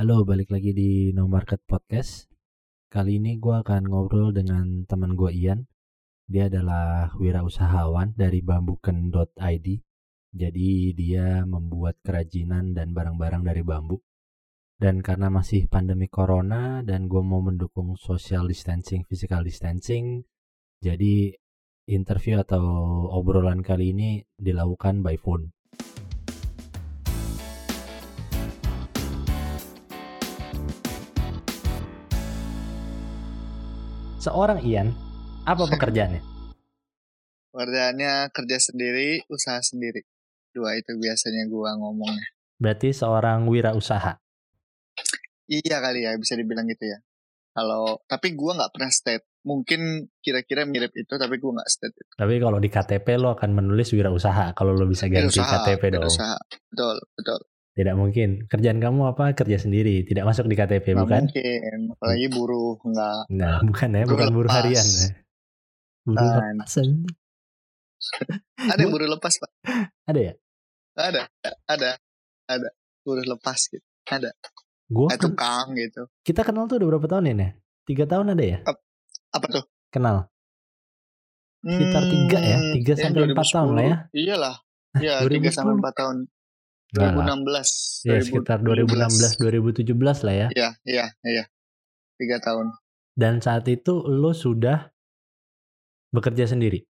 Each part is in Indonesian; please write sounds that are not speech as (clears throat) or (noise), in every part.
Halo, balik lagi di No Market Podcast. Kali ini gue akan ngobrol dengan teman gue Ian. Dia adalah wirausahawan dari bambuken.id. Jadi dia membuat kerajinan dan barang-barang dari bambu. Dan karena masih pandemi corona dan gue mau mendukung social distancing, physical distancing, jadi interview atau obrolan kali ini dilakukan by phone. Seorang Ian, apa pekerjaannya? (laughs) Pekerjaannya kerja sendiri, usaha sendiri. Dua itu biasanya gua ngomongnya. Berarti seorang wirausaha. Iya kali ya, bisa dibilang gitu ya. Kalau tapi gua nggak pernah state. Mungkin kira-kira mirip itu, tapi gua nggak state itu. Tapi kalau di KTP lo akan menulis wirausaha. Kalau lo bisa ganti Wirausaha, KTP dong. wirausaha. Betul, betul. Tidak mungkin. Kerjaan kamu apa? Kerja sendiri. Tidak masuk di KTP, Nggak bukan? mungkin. Apalagi buruh nggak. Nah, bukan ya. Bukan buruh harian. Ya. Buruh Bukan. lepas. (laughs) Ada buruh lepas pak? Ada ya? Ada, ada, ada. Buruh lepas gitu. Ada. Gue Eh, tukang gitu. kita kenal tuh udah berapa tahun ya? Nek? Tiga tahun ada ya? Apa tuh? Kenal. Sekitar tiga ya? Hmm, Tiga ya, sampai empat tahun lah ya? 2010. Iyalah. Iya, 2010. tiga sampai empat tahun. Enggak lah. 2016. Ya sekitar 2016 2017 lah ya. Iya, iya, iya. Tiga tahun. Dan saat itu lo sudah bekerja sendiri.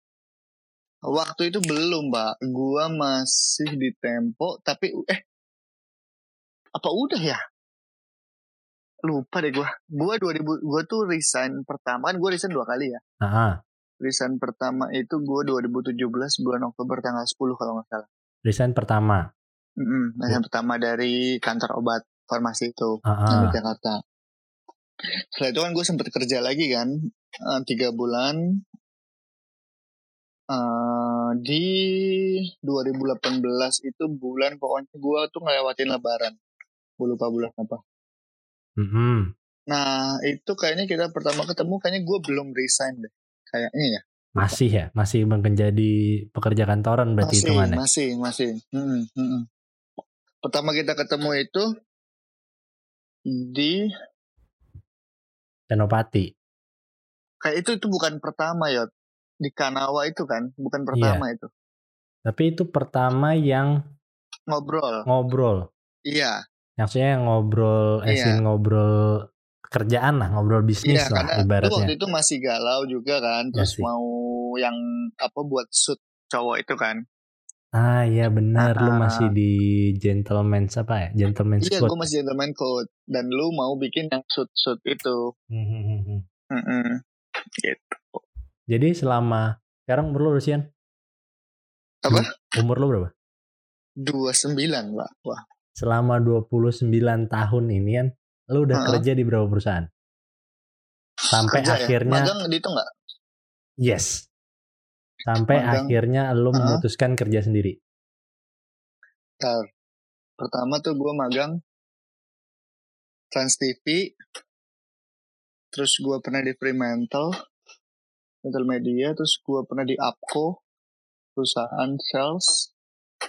Waktu itu belum, Mbak. Gua masih di Tempo, tapi eh apa udah ya? Lupa deh gua. Gua 2000 gua tuh resign pertama kan gua resign dua kali ya. Ah, Resign pertama itu gua 2017 bulan Oktober tanggal 10 kalau nggak salah. resign pertama. Mm resign pertama dari kantor obat farmasi itu yang ah. di Jakarta. Setelah itu kan gue sempet kerja lagi kan eh, tiga bulan Eh, di 2018 itu bulan pokoknya gue tuh ngelewatin lebaran. Gue lupa bulan apa. Mm-mm. Nah itu kayaknya kita pertama ketemu kayaknya gue belum resign deh. Kayaknya ya. Masih ya, masih menjadi pekerja kantoran berarti Masih, hitungannya. masih, masih. Mm, mm, mm. Pertama kita ketemu itu di Senopati. kayak itu itu bukan pertama ya di Kanawa itu kan bukan pertama itu Tapi itu pertama yang ngobrol ngobrol. iya Maksudnya ngobrol, Iya. esin ngobrol kerjaan lah, ngobrol bisnis iya lah ibaratnya. waktu itu masih galau juga kan terus Masih. mau yang apa buat suit cowok itu kan Ah iya benar, lu Ah. masih di gentleman's apa ya? Gentleman's iya gue masih gentleman code dan lu mau bikin yang suit suit itu hmm. Mm-mm. gitu Jadi selama sekarang umur lu berapa apa Umur lu berapa? dua sembilan pak wah Selama 29 tahun ini kan lu udah Heeh. kerja di berapa perusahaan? Sampai Kerja ya? akhirnya magang di itu nggak yes. Sampai Magang. akhirnya lu Heeh. memutuskan kerja sendiri. Ntar. pertama tuh gue magang Trans TV terus gue pernah di Fremantle Mental Media terus gue pernah di Apco perusahaan sales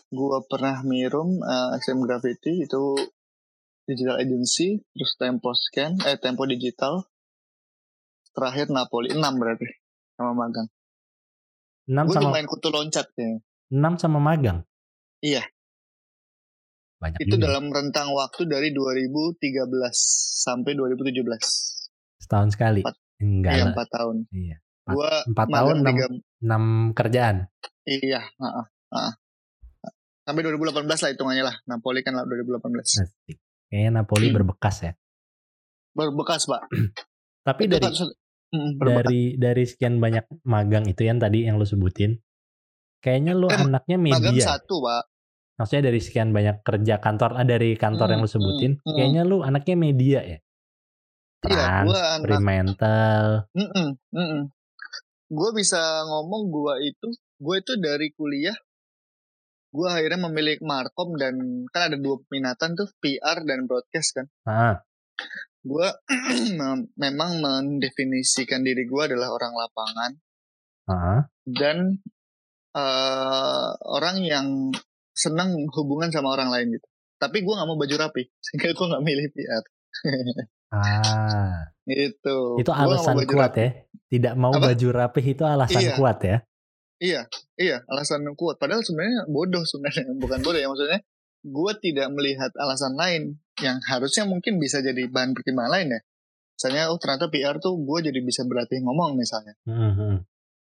gue pernah Mirum eh, SM Gravity itu digital agency terus Tempo Scan eh Tempo Digital terakhir Napoli 6 berarti sama magang 6 gue sama lumayan kutu loncat kayaknya 6 sama magang. Iya. Banyak itu juga. dalam rentang waktu dari 2013 sampai 2017 setahun sekali. Empat. Enggak Iya lah. empat tahun. Iya. Gua Empat magang tahun enam, tiga- enam kerjaan. Iya. heeh, heeh. Sampai 2018 lah hitungannya lah. Napoli kan lah 2018. Asik. Kayaknya Napoli Hmm. berbekas ya. Berbekas pak. (clears throat) Tapi Itu dari kan Mm, berbekas. dari dari sekian banyak magang itu yang tadi yang lu sebutin, kayaknya lu Eh, anaknya magang media. satu pak. Maksudnya dari sekian banyak kerja kantor, ah, dari kantor Hmm, yang lu sebutin, hmm, hmm. kayaknya lu anaknya media ya. Iya, Trans, gua anak. Fremantle, Mm-mm, mm-mm. Gue bisa ngomong gue itu, gue itu dari kuliah, gue akhirnya memilih markom dan kan ada dua peminatan tuh PR dan broadcast kan. ah, Gue (clears throat) memang mendefinisikan diri gue adalah orang lapangan ah, dan eh, orang yang senang hubungan sama orang lain gitu. tapi gue nggak mau baju rapi (laughs) sehingga gue nggak milih PR Ah, (laughs) itu itu mau alasan kuat rapi. ya. Tidak mau Apa? baju rapih itu alasan Iya. kuat ya. iya iya alasan kuat padahal sebenarnya bodoh sebenarnya (laughs) bukan bodoh ya maksudnya gue tidak melihat alasan lain yang harusnya mungkin bisa jadi bahan pertimbangan lain ya. Misalnya oh ternyata PR tuh gue jadi bisa berlatih ngomong misalnya. Hmm, hmm.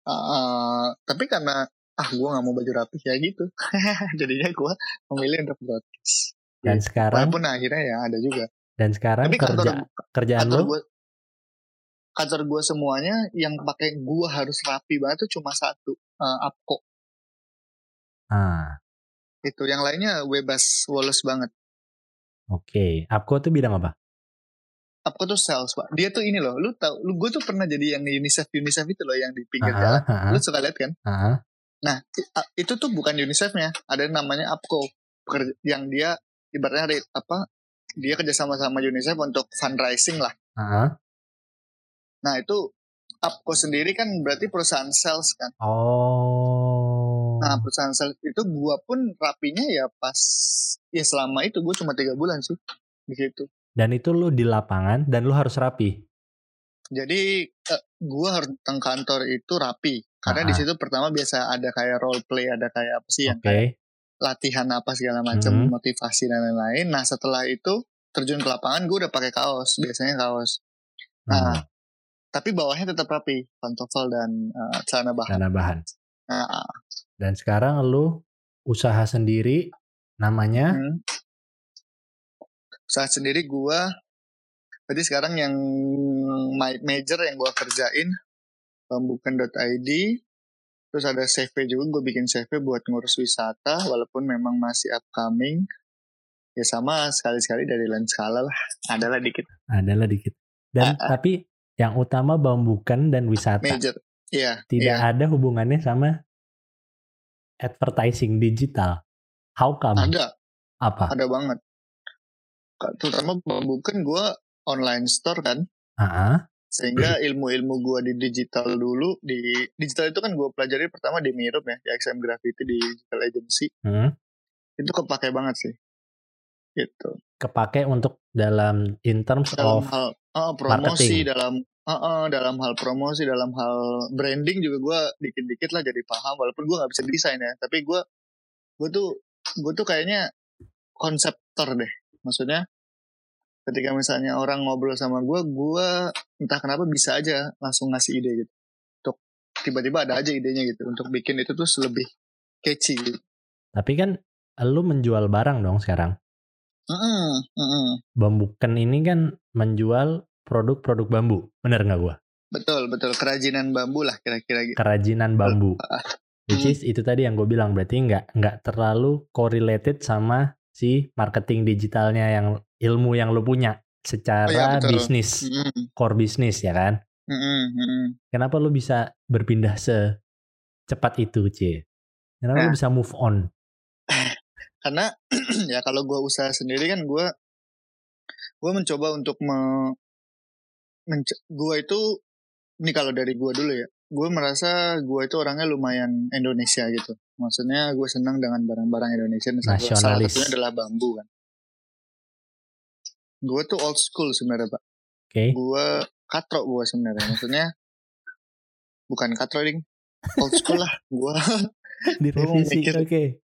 Uh, tapi karena ah gue nggak mau baju rapi ya gitu (laughs) jadinya gue memilih untuk broadcast. Dan sekarang walaupun akhirnya ya ada juga. Dan sekarang tapi kantor kerja kerjaan kantor lu? gue kantor gue semuanya yang pakai gue harus rapi banget tuh cuma satu uh, Apko ah, itu yang lainnya bebas woles banget oke. Apko tuh bidang apa? Apko tuh sales pak dia tuh ini loh lu tau lu gue tuh pernah jadi yang UNICEF UNICEF itu loh yang di pinggir jalan lu suka lihat kan ah, Nah, itu tuh bukan UNICEF-nya, ada yang namanya pekerja- yang dia ibaratnya re- apa? Dia kerjasama sama UNICEF untuk fundraising lah. ah. Nah itu APCO sendiri kan berarti perusahaan sales kan. Oh. Nah perusahaan sales itu gua pun rapinya ya pas ya selama itu gue cuma tiga bulan sih di situ. Dan itu lu di lapangan dan lu harus rapi. Jadi eh, gua harus datang kantor itu rapi karena di Ah. situ pertama biasa ada kayak role play, ada kayak apa sih yang Oke. kayak latihan apa segala macam Mhm. motivasi dan lain-lain. Nah setelah itu terjun ke lapangan gue udah pakai kaos biasanya kaos. Hmm, Nah tapi bawahnya tetap rapi pantofel dan eh, celana bahan. dana bahan. Nah, Dan sekarang lu usaha sendiri namanya hmm. Saat sendiri gue Jadi sekarang yang major yang gue kerjain bambukan.id terus ada CV juga gue bikin CV buat ngurus wisata walaupun memang masih upcoming ya sama sekali-sekali dari lain skala lah adalah dikit adalah dikit. Dan ah. tapi yang utama bambukan dan wisata. major iya Tidak iya. ada hubungannya sama advertising digital. How come? ada Apa? ada banget terutama bambukan gue online store kan Ah, ah. sehingga ilmu-ilmu gue di digital dulu di digital itu kan gue pelajari pertama di Mirup ya di XM Graffiti di digital agency Hmm. itu kepake banget sih gitu Kepake untuk dalam in terms dalam of hal ah, promosi marketing. dalam ah, ah, dalam hal promosi dalam hal branding juga gue dikit-dikit lah jadi paham walaupun gue nggak bisa desain ya tapi gue gue tuh gue tuh kayaknya konseptor deh maksudnya ketika misalnya orang ngobrol sama gue gue entah kenapa bisa aja langsung ngasih ide gitu untuk tiba-tiba ada aja idenya gitu untuk bikin itu tuh lebih catchy gitu. Tapi kan lu menjual barang dong sekarang. Mm-mm, mm-mm. Bambukan ini kan menjual produk-produk bambu. Bener nggak gua? betul betul kerajinan bambu lah kira-kira gitu Kerajinan bambu. Which is itu tadi yang gue bilang berarti nggak nggak terlalu correlated sama si marketing digitalnya yang ilmu yang lu punya secara Oh iya, betul. bisnis Mm-mm, core bisnis ya kan. mm-mm. Kenapa lu bisa berpindah secepat itu, C? Kenapa lu Nah. bisa move on? (laughs) karena (clears throat) ya kalau gue usaha sendiri kan gue gue mencoba untuk me, gue itu ini kalau dari gue dulu ya gue merasa gue itu orangnya lumayan Indonesia gitu maksudnya gue senang dengan barang-barang Indonesia salah- satunya adalah bambu kan gue tuh old school sebenarnya pak Oke. gue katro gue sebenarnya maksudnya bukan katro ding old school lah gue (laughs) Direvisi. Oke.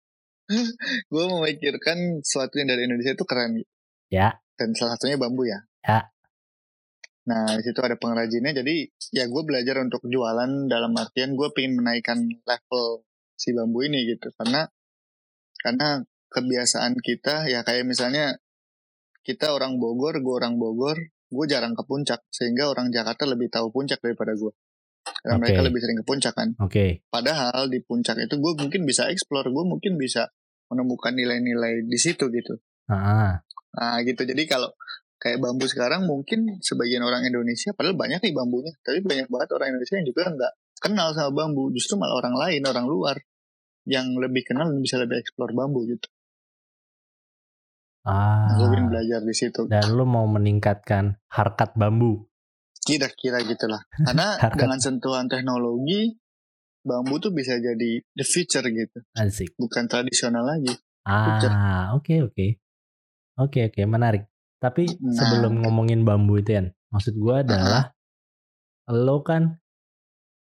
gue memikirkan sesuatu yang dari Indonesia itu keren Ya. dan salah satunya bambu ya. Ya. Nah di situ ada pengrajinnya jadi ya gue belajar untuk jualan dalam artian gue pengen menaikkan level si bambu ini gitu karena karena kebiasaan kita ya kayak misalnya kita orang Bogor, gue orang Bogor, gue jarang ke puncak sehingga orang Jakarta lebih tahu puncak daripada gue. Karena Oke. mereka lebih sering ke puncak kan. Oke. Padahal di puncak itu gue mungkin bisa explore, gue mungkin bisa menemukan nilai-nilai di situ gitu. Ah, Nah gitu jadi kalau kayak bambu sekarang mungkin sebagian orang Indonesia padahal banyak nih bambunya tapi banyak banget orang Indonesia yang juga nggak kenal sama bambu justru malah orang lain orang luar yang lebih kenal dan bisa lebih eksplor bambu gitu. Nah, gue pengen ah. belajar di situ. Dan lu mau meningkatkan harkat bambu. Kira-kira gitulah. (laughs) Karena dengan sentuhan teknologi bambu tuh bisa jadi the future gitu, Asik. bukan tradisional lagi. Ah, oke oke. Oke oke menarik. Tapi Nah. sebelum ngomongin bambu itu ya, maksud gua adalah lo kan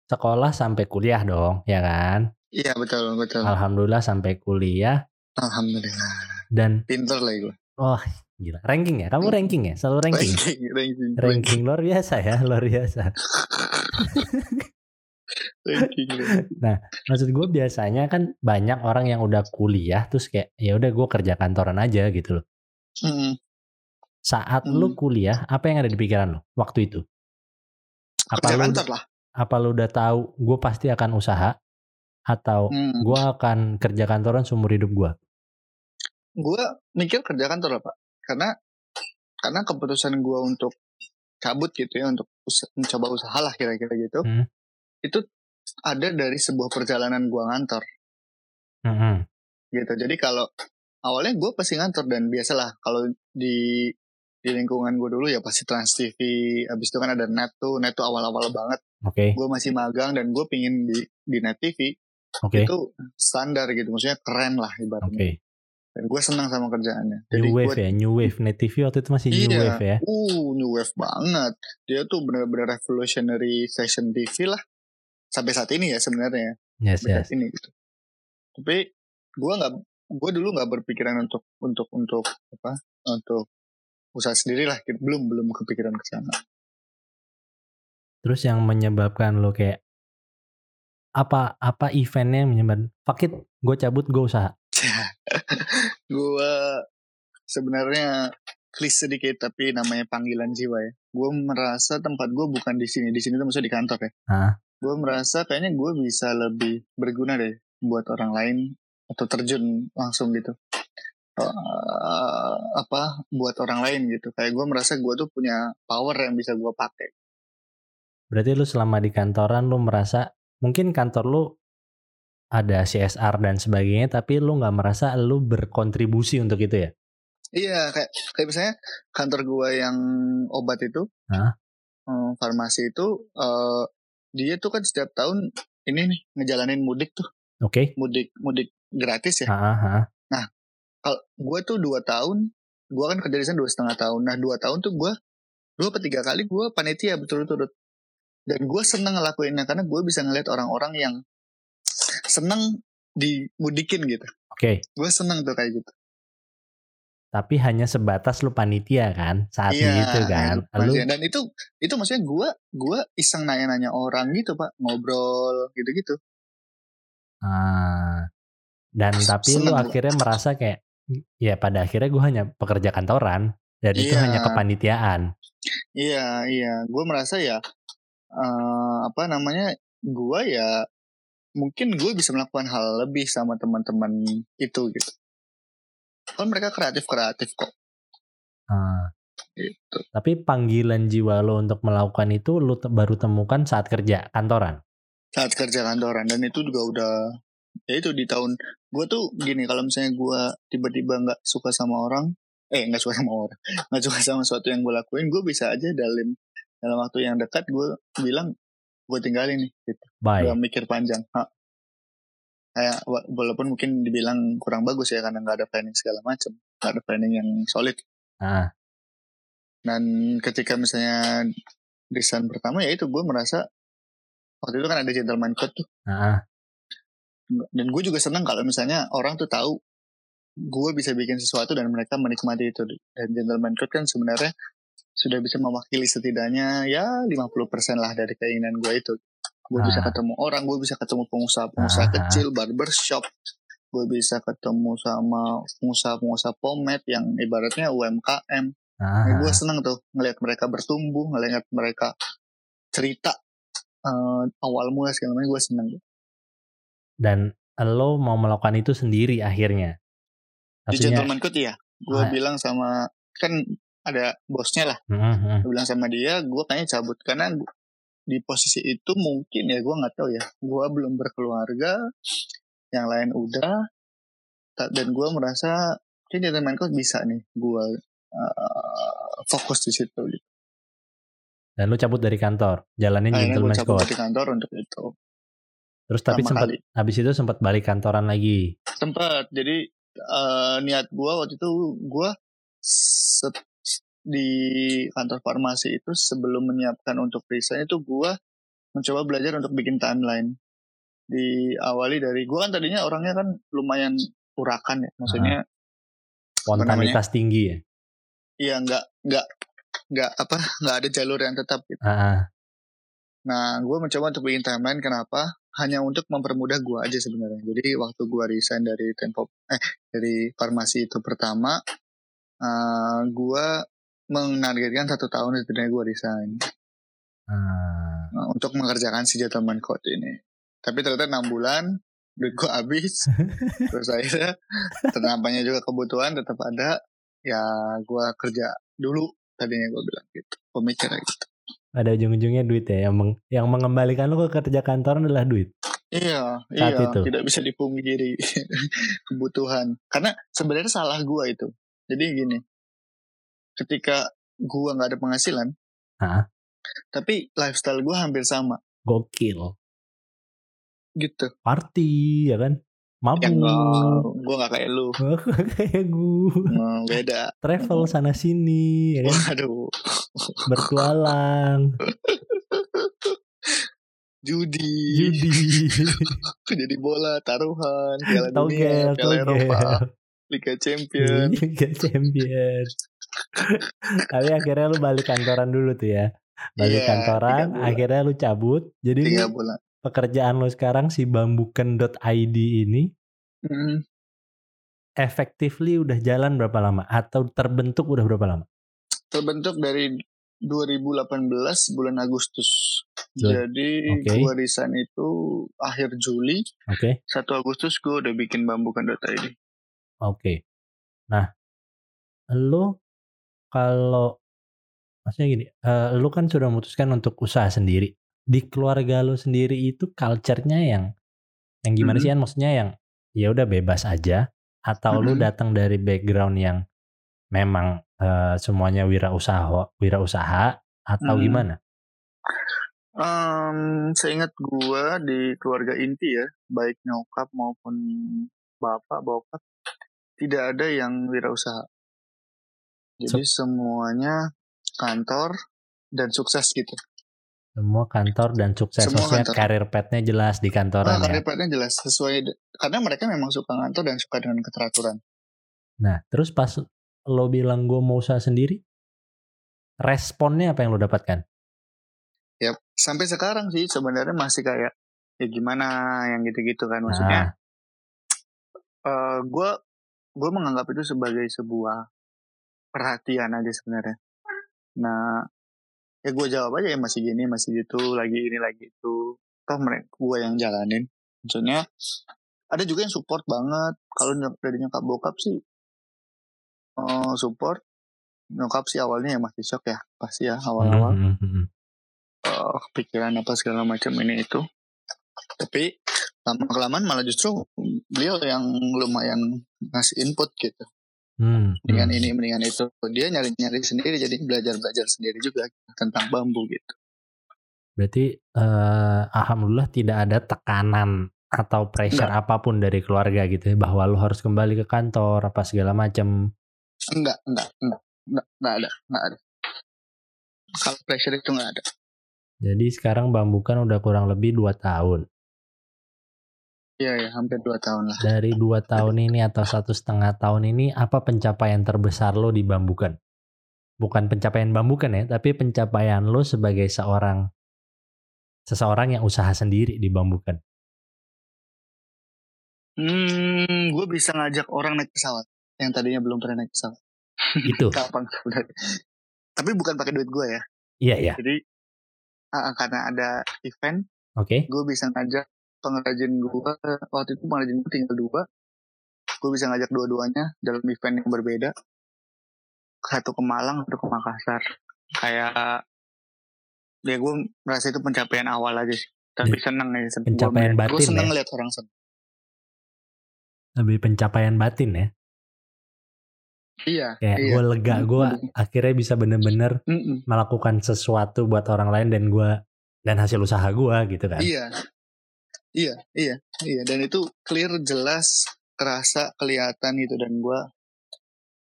sekolah sampai kuliah dong, ya kan? Iya betul betul. Alhamdulillah sampai kuliah Alhamdulillah. dan Pinter lah gue. wah gila ranking ya. Kamu ranking ya? Selalu ranking. Ranking, ranking, ranking luar biasa ya, (laughs) luar biasa. ranking, ranking. Maksud gue biasanya kan banyak orang yang udah kuliah terus kayak ya udah gue kerja kantoran aja gitu loh. Hmm. Saat Hmm. lu kuliah, apa yang ada di pikiran lo waktu itu? Apa Kerja lu kantor lah. apa lu udah tahu gue pasti akan usaha atau Hmm. gue akan kerja kantoran seumur hidup gue? Gue mikir kerja kantor lah pak. Karena karena keputusan gue untuk cabut gitu ya untuk usa- mencoba usaha lah kira-kira gitu. Hmm. Itu ada dari sebuah perjalanan gue ngantor Mm-mm. gitu. Jadi kalau awalnya gue pasti ngantor dan biasalah kalau di di lingkungan gue dulu ya pasti Trans TV. Abis itu kan ada Net tuh, Net tuh awal-awal banget. Oke, Gue masih magang dan gue pingin di di Net TV oke, itu standar gitu, maksudnya keren lah oke. ibaratnya. Dan gue senang sama kerjaannya. Jadi New wave ya, new wave. Net TV waktu itu masih new Iya. wave ya. Uh, new wave banget. Dia tuh bener-bener revolutionary station TV lah. Sampai saat ini ya sebenarnya. Yes, Sampai yes. saat ini gitu. Tapi gue nggak, gue dulu nggak berpikiran untuk untuk untuk apa? Untuk usaha sendiri lah. Gitu. Belum belum kepikiran ke sana. Terus yang menyebabkan lo kayak apa apa eventnya yang menyebabkan it, gue cabut gue usaha. (laughs) gue sebenarnya klise sedikit tapi namanya panggilan jiwa ya. Gue merasa tempat gue bukan di sini. Di sini tuh maksudnya di kantor ya. Hah? Gue merasa kayaknya gue bisa lebih berguna deh buat orang lain atau terjun langsung gitu. Eh, apa buat orang lain gitu. Kayak gue merasa gue tuh punya power yang bisa gue pakai. Berarti lu selama di kantoran lu merasa mungkin kantor lu ada CSR dan sebagainya, tapi lu nggak merasa lu berkontribusi untuk itu ya? Iya kayak kayak misalnya kantor gue yang obat itu, Hah? eh, farmasi itu, eh, dia tuh kan setiap tahun ini nih ngejalanin mudik tuh, Oke? mudik mudik gratis ya. Ah, ah, ah. Kalau gue tuh dua tahun, gue kan kerja di sana dua setengah tahun. Nah dua tahun tuh gue dua atau tiga kali gue panitia betul-betul. Dan gue seneng ngelakuinnya karena gue bisa ngeliat orang-orang yang seneng dimudikin gitu. Oke. Gue seneng tuh kayak gitu. Tapi hanya sebatas lu panitia kan saat itu kan. Iya, Lu dan itu itu maksudnya gue gue iseng nanya-nanya orang gitu pak, ngobrol gitu-gitu. ah, dan tapi lu akhirnya merasa kayak ya pada akhirnya gue hanya pekerja kantoran dan itu Iya. hanya kepanitiaan. Iya iya, gue merasa ya eh, apa namanya gue ya mungkin gue bisa melakukan hal lebih sama teman-teman itu gitu. Kan mereka kreatif kreatif kok. Ah, Gitu. tapi panggilan jiwa lo untuk melakukan itu te- baru temukan saat kerja kantoran. Saat kerja kantoran dan itu juga udah ya itu di tahun gue tuh gini kalau misalnya gue tiba-tiba nggak suka sama orang eh nggak suka sama orang (laughs) nggak suka sama sesuatu yang gue lakuin gue bisa aja dalam dalam waktu yang dekat gue bilang gue tinggalin nih gitu. Bye. Gak mikir panjang. Ha. Kayak wa- walaupun mungkin dibilang kurang bagus ya karena nggak ada planning segala macam, nggak ada planning yang solid. Ah, Dan ketika misalnya desain pertama ya itu gue merasa waktu itu kan ada gentleman code tuh. ah, Dan gue juga senang kalau misalnya orang tuh tahu gue bisa bikin sesuatu dan mereka menikmati itu. Dan gentleman code kan sebenarnya sudah bisa mewakili setidaknya ya 50% lah dari keinginan gue itu. Gue bisa Ah. ketemu orang, gue bisa ketemu pengusaha-pengusaha Ah. kecil, barbershop, gue bisa ketemu sama pengusaha-pengusaha pomade yang ibaratnya UMKM. ah, Nah, gue seneng tuh ngelihat mereka bertumbuh, ngelihat mereka cerita eh, awal mula segala macam. Gue seneng. Dan lo mau melakukan itu sendiri akhirnya. Di Maksudnya, gentleman code ya, gue Ah. bilang sama kan ada bosnya lah. Mm, mm, Gue bilang sama dia, gue kayaknya cabut karena di posisi itu mungkin ya gue nggak tahu ya. Gue belum berkeluarga, yang lain udah, dan gue merasa kayak gentleman code bisa nih. Gue eh, fokus di situ. Gitu. dan lo cabut dari kantor, jalanin Akhirnya gue gentleman's cabut code. dari kantor untuk itu. Terus tapi sempat kali. habis itu sempat balik kantoran lagi. Tempat. Jadi eh, niat gue waktu itu gue di kantor farmasi itu sebelum menyiapkan untuk resign itu gue mencoba belajar untuk bikin timeline diawali dari gue kan tadinya orangnya kan lumayan urakan ya maksudnya Spontanitas tinggi ya. iya nggak nggak nggak apa (laughs) nggak ada jalur yang tetap gitu. Ah, ah. nah gue mencoba untuk bikin timeline kenapa hanya untuk mempermudah gue aja sebenarnya jadi waktu gue resign dari tempo eh dari farmasi itu pertama uh, gue menargetkan satu tahun setidaknya gue resign Ah. Nah, untuk mengerjakan si gentleman code ini. Tapi ternyata enam bulan duit gue habis. (laughs) Terus akhirnya ternampaknya juga kebutuhan tetap ada. Ya gue kerja dulu tadinya gue bilang gitu. Pemikiran gitu. Ada ujung-ujungnya duit ya. Yang, meng- yang mengembalikan lu ke kerja kantoran adalah duit. Iya, Saat iya, itu. tidak bisa dipungkiri (laughs) kebutuhan. Karena sebenarnya salah gue itu. Jadi gini, ketika gue nggak ada penghasilan, Hah? tapi lifestyle gue hampir sama, Gokil. gitu. Party ya kan. Mabuk. Yang nggak, gue nggak kayak lu, (laughs) Kayak gue. Hmm, beda. Travel sana sini ya kan. Waduh, Bertualang. judi, Judi. (laughs) jadi bola, taruhan, Piala Togel. Dunia, Piala Eropa. Liga Champion. Liga Champion. Tapi akhirnya lu balik kantoran dulu tuh ya. Balik Iya, kantoran, akhirnya lu cabut. Jadi Tiga bulan. Pekerjaan lu sekarang si bambuken.id ini Hmm, effectively udah jalan berapa lama atau terbentuk udah berapa lama? terbentuk dari 2018 bulan Agustus. Jadi Oke. gua resign itu akhir Juli, Oke. 1 Agustus gua udah bikin bambukan.id. Oke. Nah, lu kalau maksudnya gini, eh, lu kan sudah memutuskan untuk usaha sendiri. Di keluarga lu sendiri itu culture-nya yang yang gimana Mhm. sih kan maksudnya yang ya udah bebas aja atau lu Mhm. datang dari background yang memang eh, semuanya wirausaha wirausaha atau Mhm. gimana? Em, seingat gua di keluarga inti ya, baik nyokap maupun bapak, bokap, tidak ada yang wirausaha. Jadi semuanya kantor dan sukses gitu. Semua kantor dan sukses. Semua Maksudnya kantor. karir path-nya jelas di kantoran Nah, ya. karir path-nya jelas sesuai karena mereka memang suka ngantor dan suka dengan keteraturan. Nah, terus pas lo bilang gue mau usaha sendiri, responnya apa yang lo dapatkan? Ya, sampai sekarang sih sebenarnya masih kayak ya gimana yang gitu-gitu kan maksudnya. Nah, gue gue menganggap itu sebagai sebuah perhatian aja sebenarnya. Nah, ya gue jawab aja ya masih gini, masih gitu, lagi ini, lagi itu. Toh mereka gue yang jalanin. Maksudnya ada juga yang support banget. Kalau dari nyokap bokap sih eh, support. Nyokap sih awalnya ya masih shock ya, pasti ya awal-awal. hmm, hmm, eh, kepikiran apa segala macam ini itu. Tapi lama kelamaan malah justru beliau yang lumayan ngasih input gitu. Hmm, Mendingan hmm. ini, mendingan itu. Dia nyari-nyari sendiri, jadi belajar-belajar sendiri juga tentang bambu gitu. Berarti eh, alhamdulillah tidak ada tekanan atau pressure apa pun dari keluarga gitu ya bahwa lo harus kembali ke kantor apa segala macam. Enggak, enggak, enggak, enggak, enggak ada, enggak ada. Kalau pressure itu enggak ada. Jadi sekarang bambukan udah kurang lebih dua tahun. Iya, ya, hampir dua tahun lah. Dari dua tahun ini atau satu setengah tahun ini apa pencapaian terbesar lo di bambukan? Bukan pencapaian bambukan ya, tapi pencapaian lo sebagai seorang seseorang yang usaha sendiri di bambukan. Hmm, gue bisa ngajak orang naik pesawat yang tadinya belum pernah naik pesawat. Itu. (laughs) Kapan? Tapi bukan pakai duit gue ya. Iya ya. Jadi karena ada event, Oke. gue bisa ngajak pengrajin gue waktu itu pengrajin gue tinggal dua gue bisa ngajak dua-duanya dalam event yang berbeda satu ke Malang satu ke Makassar kayak ya gue merasa itu pencapaian awal aja sih tapi seneng ya seneng. Pencapaian gue batin seneng ya? lihat orang seneng Lebih pencapaian batin ya. iya Kayak iya gue lega, gue Mm. akhirnya bisa bener-bener Mm-mm. melakukan sesuatu buat orang lain dan gue dan hasil usaha gue gitu kan. iya iya iya iya dan itu clear jelas kerasa kelihatan gitu dan gue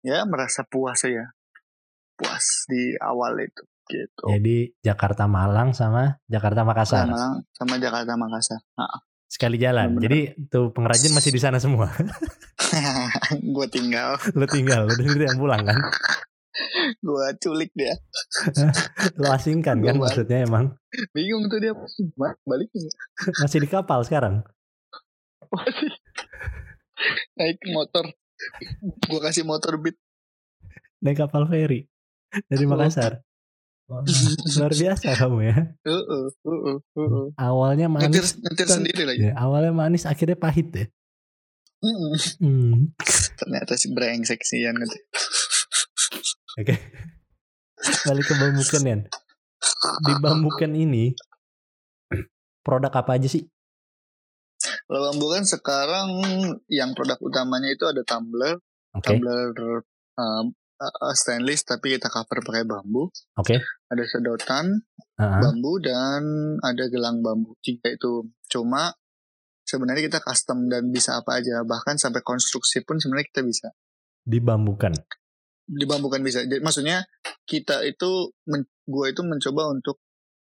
ya merasa puas ya puas di awal itu gitu Jadi Jakarta Malang sama Jakarta Makassar. sama sama Jakarta Makassar nah, Sekali jalan. Bener-bener. Jadi tuh pengrajin masih di sana semua. (laughs) gue tinggal lu tinggal, lu sendiri yang pulang kan? (laughs) gue culik dia (laughs) Lu asingkan kan Gua- maksudnya emang bingung tuh dia balik nggak? masih di kapal sekarang. Masih. naik motor gue kasih motor beat Naik kapal feri dari Makassar. Wah, (laughs) luar biasa kamu ya. uh -uh, uh -uh, uh. Awalnya manis, nyetir Kan- sendiri lagi ya, awalnya manis akhirnya pahit ya. Mm-mm. Hmm. ternyata si brengsek sih Yan gitu. Oke. Balik ke bambukan ya. Di bambukan ini produk apa aja sih? Kalau bambu kan sekarang yang produk utamanya itu ada tumbler, Oke. tumbler um, stainless tapi kita cover pakai bambu. Oke. Ada sedotan Heeh. bambu dan ada gelang bambu. Tiga itu. Cuma sebenarnya kita custom dan bisa apa aja. Bahkan sampai konstruksi pun sebenarnya kita bisa. Dibambukan. Dibambukan bisa. Jadi, maksudnya kita itu, men, gue itu mencoba untuk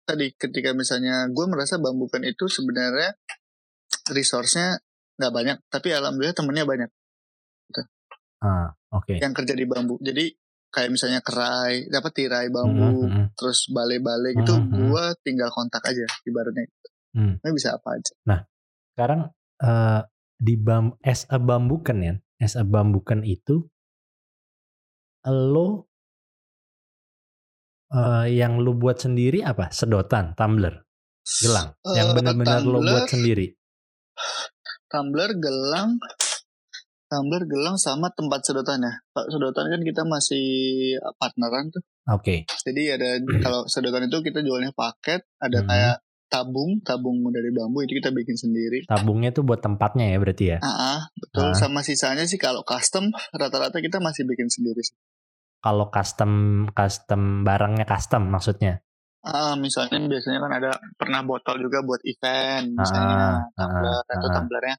tadi ketika misalnya gue merasa bambukan itu sebenarnya resource-nya nggak banyak, tapi alhamdulillah temennya banyak. Ah, oke. yang kerja di bambu. Jadi kayak misalnya kerai, dapat tirai bambu, Mhm, mhm. terus bale-bale gitu, Mhm, mhm. gua tinggal kontak aja ibaratnya. Hmm. Ini bisa apa aja. Sekarang eh, di bam as a bambukan ya, as a bambukan itu lo eh, yang lu buat sendiri apa? Sedotan, tumbler, gelang. Yang Eh, benar-benar lo buat sendiri. Tumbler, gelang, tumbler, gelang sama tempat sedotannya. Pak sedotan kan kita masih partneran tuh. Oke. Jadi ada (clears throat) kalau sedotan itu kita jualnya paket, ada Hmm. kayak tabung, tabung dari bambu itu kita bikin sendiri. Tabungnya tuh buat tempatnya ya berarti ya. Ah, betul. Sama sisanya sih kalau custom rata-rata kita masih bikin sendiri sih. Kalau custom custom barangnya custom maksudnya. Ah, misalnya biasanya kan ada pernah botol juga buat event, misalnya Ah, tumbler ah, atau ah. tumblernya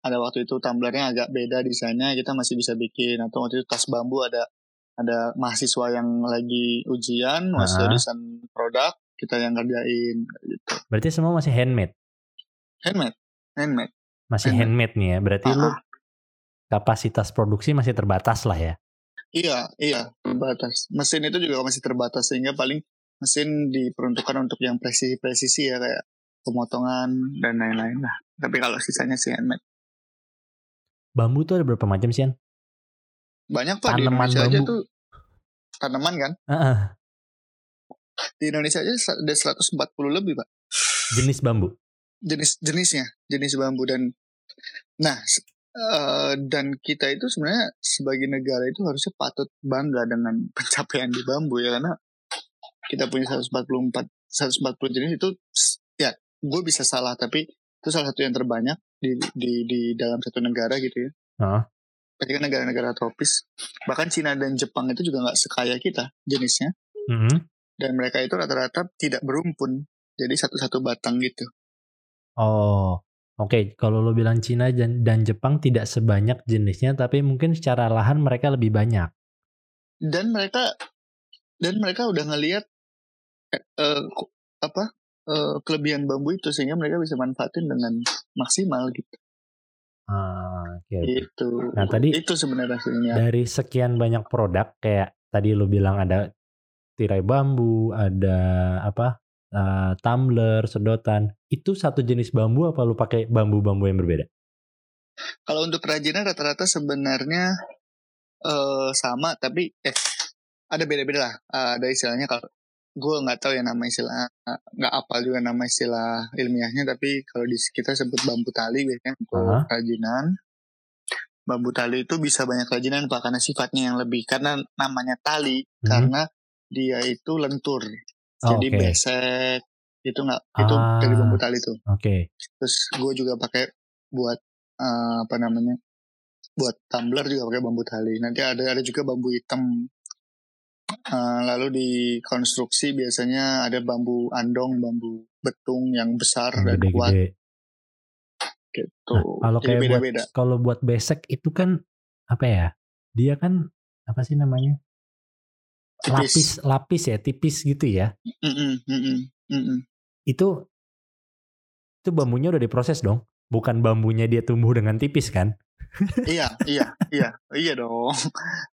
ada waktu itu tumblernya agak beda desainnya kita masih bisa bikin atau waktu itu tas bambu ada ada mahasiswa yang lagi ujian masih Ah. desain produk kita yang kerjain gitu. Berarti semua masih handmade. Handmade, handmade. Masih Handmade. handmade nih ya. Berarti Ah, lu kapasitas produksi masih terbatas lah ya. Iya, iya, terbatas. Mesin itu juga masih terbatas sehingga paling mesin diperuntukkan untuk yang presisi-presisi ya kayak pemotongan dan lain-lain lah. Tapi kalau sisanya sih handmade. Bambu tuh ada berapa macam sih? Yan? Banyak pak di Tanaman Indonesia aja bambu. tuh tanaman kan. Heeh. Di Indonesia aja ada 140 lebih pak jenis bambu. jenis jenisnya jenis bambu dan nah eh, dan kita itu sebenarnya sebagai negara itu harusnya patut bangga dengan (laughs) pencapaian di bambu ya karena kita punya 144 140 jenis itu ya gue bisa salah tapi itu salah satu yang terbanyak di di di dalam satu negara gitu ya. Heeh. Tapi kan negara-negara tropis bahkan Cina dan Jepang itu juga nggak sekaya kita jenisnya Mhm. dan mereka itu rata-rata tidak berumpun jadi satu-satu batang gitu Oh, oke. Kalau lo bilang Cina dan, Jepang tidak sebanyak jenisnya, tapi mungkin secara lahan mereka lebih banyak. dan mereka dan mereka udah ngelihat eh, eh, apa eh, kelebihan bambu itu sehingga mereka bisa manfaatin dengan maksimal gitu Ah, oke. oke. itu Nah, tadi- itu sebenarnya hasilnya Dari sekian banyak produk, kayak tadi lo bilang ada tirai bambu, ada apa? Eh, tumbler, sedotan. Itu satu jenis bambu apa lo pakai bambu-bambu yang berbeda? kalau untuk kerajinan rata-rata sebenarnya eh, sama tapi eh ada beda-beda lah Eh, ada istilahnya kalau gue nggak tahu ya nama istilah nggak apal juga nama istilah ilmiahnya tapi kalau di kita sebut bambu tali biasanya untuk Aha. kerajinan bambu tali itu bisa banyak kerajinan pak karena sifatnya yang lebih karena namanya tali Mhm. karena dia itu lentur Oh, jadi oke. besek itu nggak itu Ah. dari bambu tali tuh Oke. terus gue juga pakai buat eh, apa namanya buat tumbler juga pakai bambu tali nanti ada ada juga bambu hitam Eh, lalu di konstruksi biasanya ada bambu andong bambu betung yang besar Yang dan kuat Gede-gede. gitu Nah, kalau jadi kayak buat beda-beda kalau buat besek itu kan apa ya? Dia kan apa sih namanya? Tipis. Lapis lapis ya, tipis gitu ya. Mm-mm, mm-mm, mm-mm. Itu itu bambunya udah diproses dong. Bukan bambunya dia tumbuh dengan tipis kan? iya, iya, iya, iya dong.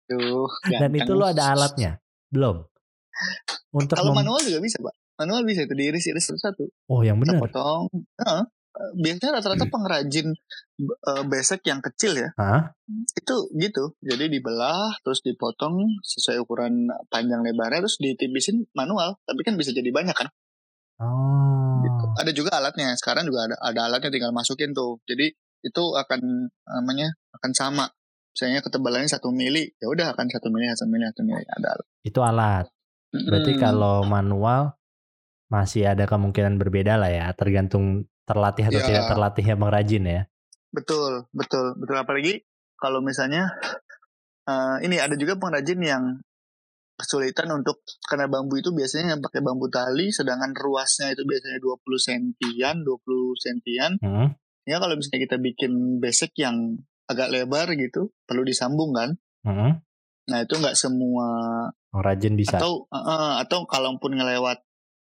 Tuh. Dan itu lo ada alatnya? Belum. Untuk Kalau manual juga bisa, Pak. Manual bisa itu diiris-iris satu-satu. Oh, yang benar. potong. Heeh. Biasanya rata-rata pengrajin eh, besek yang kecil ya. Hah? Itu gitu. Jadi dibelah, terus dipotong sesuai ukuran panjang lebarnya, terus ditipisin manual. Tapi kan bisa jadi banyak kan. Oh. Gitu. Ada juga alatnya. Sekarang juga ada, ada alatnya tinggal masukin tuh. Jadi itu akan namanya akan sama. Misalnya ketebalannya satu mili, ya udah akan satu mili, satu mili, satu mili. Ada alat. Itu alat. Berarti Mm-mm. kalau manual masih ada kemungkinan berbeda lah ya, tergantung terlatih atau Ya. tidak terlatihnya pengrajin ya. Betul, betul, betul. Apalagi kalau misalnya eh, ini ada juga pengrajin yang kesulitan untuk karena bambu itu biasanya yang pakai bambu tali, sedangkan ruasnya itu biasanya 20 sentian, 20 sentian. Hmm. Ya kalau misalnya kita bikin besek yang agak lebar gitu, perlu disambung kan. Hmm. Nah itu nggak semua Pengrajin bisa. atau eh, atau kalaupun ngelewat